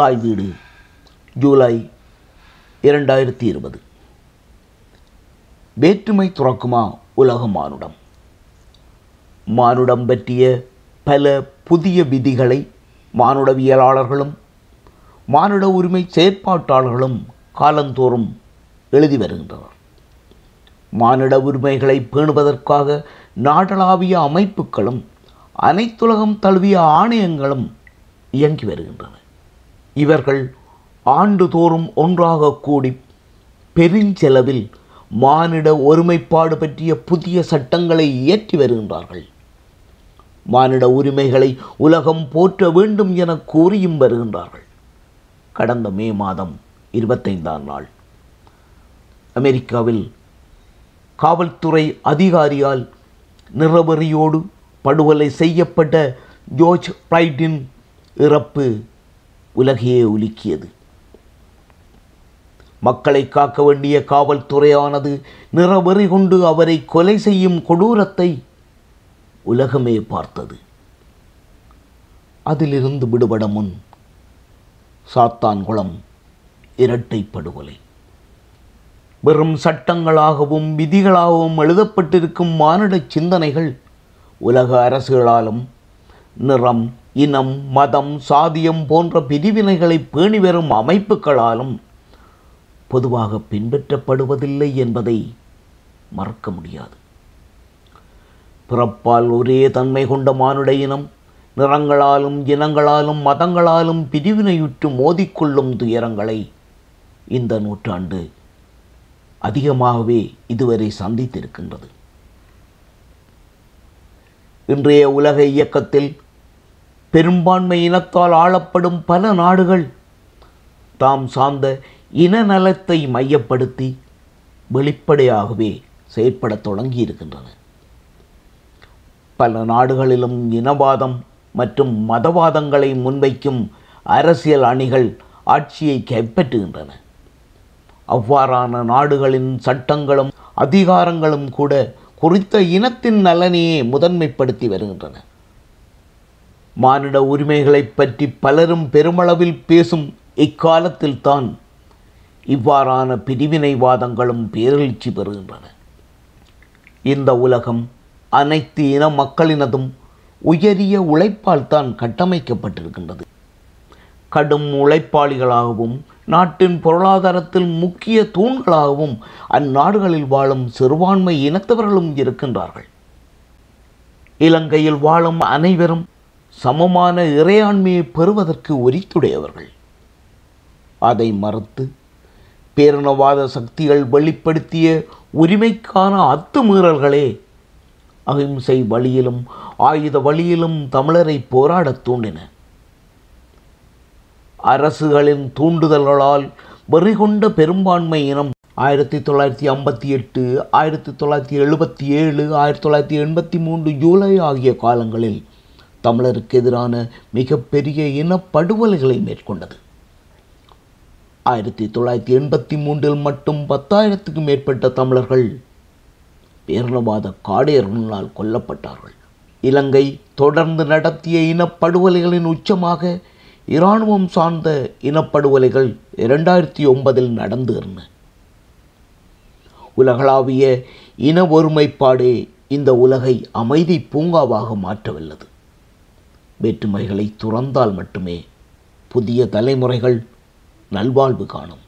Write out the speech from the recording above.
தாய் வீடு ஜூலை இரண்டாயிரத்தி இருபது. வேற்றுமை துறக்குமா உலக மானுடம்? மானுடம் பற்றிய பல புதிய விதிகளை மானுடவியலாளர்களும் மானுட உரிமை செயற்பாட்டாளர்களும் காலந்தோறும் எழுதி வருகின்றனர். மானிட உரிமைகளை பேணுவதற்காக நாடளாவிய அமைப்புகளும் அனைத்துலகம் தழுவிய ஆணையங்களும் இயங்கி வருகின்றன. இவர்கள் ஆண்டுதோறும் ஒன்றாக கூடி பெருஞ்செலவில் மானிட ஒருமைப்பாடு பற்றிய புதிய சட்டங்களை இயற்றி வருகின்றார்கள். மானிட உரிமைகளை உலகம் போற்ற வேண்டும் என கூறியும் வருகின்றார்கள். கடந்த மே மாதம் இருபத்தைந்தாம் நாள். அமெரிக்காவில் காவல்துறை அதிகாரியால் நிறவெறியோடு படுகொலை செய்யப்பட்ட ஜோர்ஜ் பிளைட்டின் இறப்பு உலகையே உலுக்கியது. மக்களை காக்க வேண்டிய காவல்துறையானது நிறவெறி கொண்டு அவரை கொலை செய்யும் கொடூரத்தை உலகமே பார்த்தது. அதிலிருந்து விடுபட முன் சாத்தான்குளம் இரட்டை படுகொலை வெறும் சட்டங்களாகவும் விதிகளாகவும் எழுதப்பட்டிருக்கும் மானிட சிந்தனைகள் உலக அரசுகளாலும் நிறம் இனம் மதம் சாதியம் போன்ற பிரிவினைகளை பேணி வரும் அமைப்புகளாலும் பொதுவாக பின்பற்றப்படுவதில்லை என்பதை மறக்க முடியாது. பிறப்பால் ஒரே தன்மை கொண்ட மானுட இனம் நிறங்களாலும் இனங்களாலும் மதங்களாலும் பிரிவினையுற்று மோதிக்கொள்ளும் துயரங்களை இந்த நூற்றாண்டு அதிகமாகவே இதுவரை சந்தித்திருக்கின்றது. இன்றைய உலக இயக்கத்தில் பெரும்பான்மை இனத்தால் ஆளப்படும் பல நாடுகள். தாம் சார்ந்த இனநலத்தை மையப்படுத்தி வெளிப்படையாகவே செயற்படத் தொடங்கியிருக்கின்றன. பல நாடுகளிலும் இனவாதம் மற்றும் மதவாதங்களை முன்வைக்கும் அரசியல் அணிகள் ஆட்சியை கைப்பற்றுகின்றன. அவ்வாறான நாடுகளின் சட்டங்களும் அதிகாரங்களும் கூட குறித்த இனத்தின் நலனையே முதன்மைப்படுத்தி வருகின்றன. மானிட உரிமைகளை பற்றி பலரும் பெருமளவில் பேசும் இக்காலத்தில்தான் இவ்வாறான பிரிவினைவாதங்களும் பேரெழுச்சி பெறுகின்றன. இந்த உலகம் அனைத்து இன மக்களினதும் உயரிய உழைப்பால் தான் கட்டமைக்கப்பட்டிருக்கின்றது. கடும் உழைப்பாளிகளாகவும் நாட்டின் பொருளாதாரத்தில் முக்கிய தூண்களாகவும் அந்நாடுகளில் வாழும் சிறுபான்மை இனத்தவர்களும் இருக்கின்றார்கள். இலங்கையில் வாழும் அனைவரும் சமமான இறையாண்மையை பெறுவதற்கு ஒரித்துடையவர்கள் அதை மறுத்து பேரினவாத சக்திகள் வெளிப்படுத்திய உரிமைக்கான அத்துமீறல்களே அகிம்சை வழியிலும் ஆயுத வழியிலும் தமிழரை போராடத் தூண்டின. அரசுகளின் தூண்டுதல்களால் வெறிகொண்ட பெரும்பான்மை இனம் ஆயிரத்தி தொள்ளாயிரத்தி ஐம்பத்தி எட்டு ஆயிரத்தி தொள்ளாயிரத்தி எழுபத்தி ஏழு ஆயிரத்தி தொள்ளாயிரத்தி எண்பத்தி மூன்று ஜூலை ஆகிய காலங்களில் தமிழருக்கு எதிரான மிகப்பெரிய இனப்படுகொலைகளை மேற்கொண்டது. ஆயிரத்தி தொள்ளாயிரத்தி எண்பத்தி மூன்றில் மட்டும் பத்தாயிரத்துக்கும் மேற்பட்ட தமிழர்கள் பேரளவாத காடையர்களால் கொல்லப்பட்டார்கள். இலங்கை தொடர்ந்து நடத்திய இனப்படுகொலைகளின் உச்சமாக இராணுவம் சார்ந்த இனப்படுகொலைகள் இரண்டாயிரத்தி ஒன்பதில் நடந்தேறின உலகளாவிய இன ஒருமைப்பாடே இந்த உலகை அமைதி பூங்காவாக மாற்றவல்லது. வேற்றுமைகளை துறந்தால் மட்டுமே புதிய தலைமுறைகள் நல்வாழ்வு காணும்.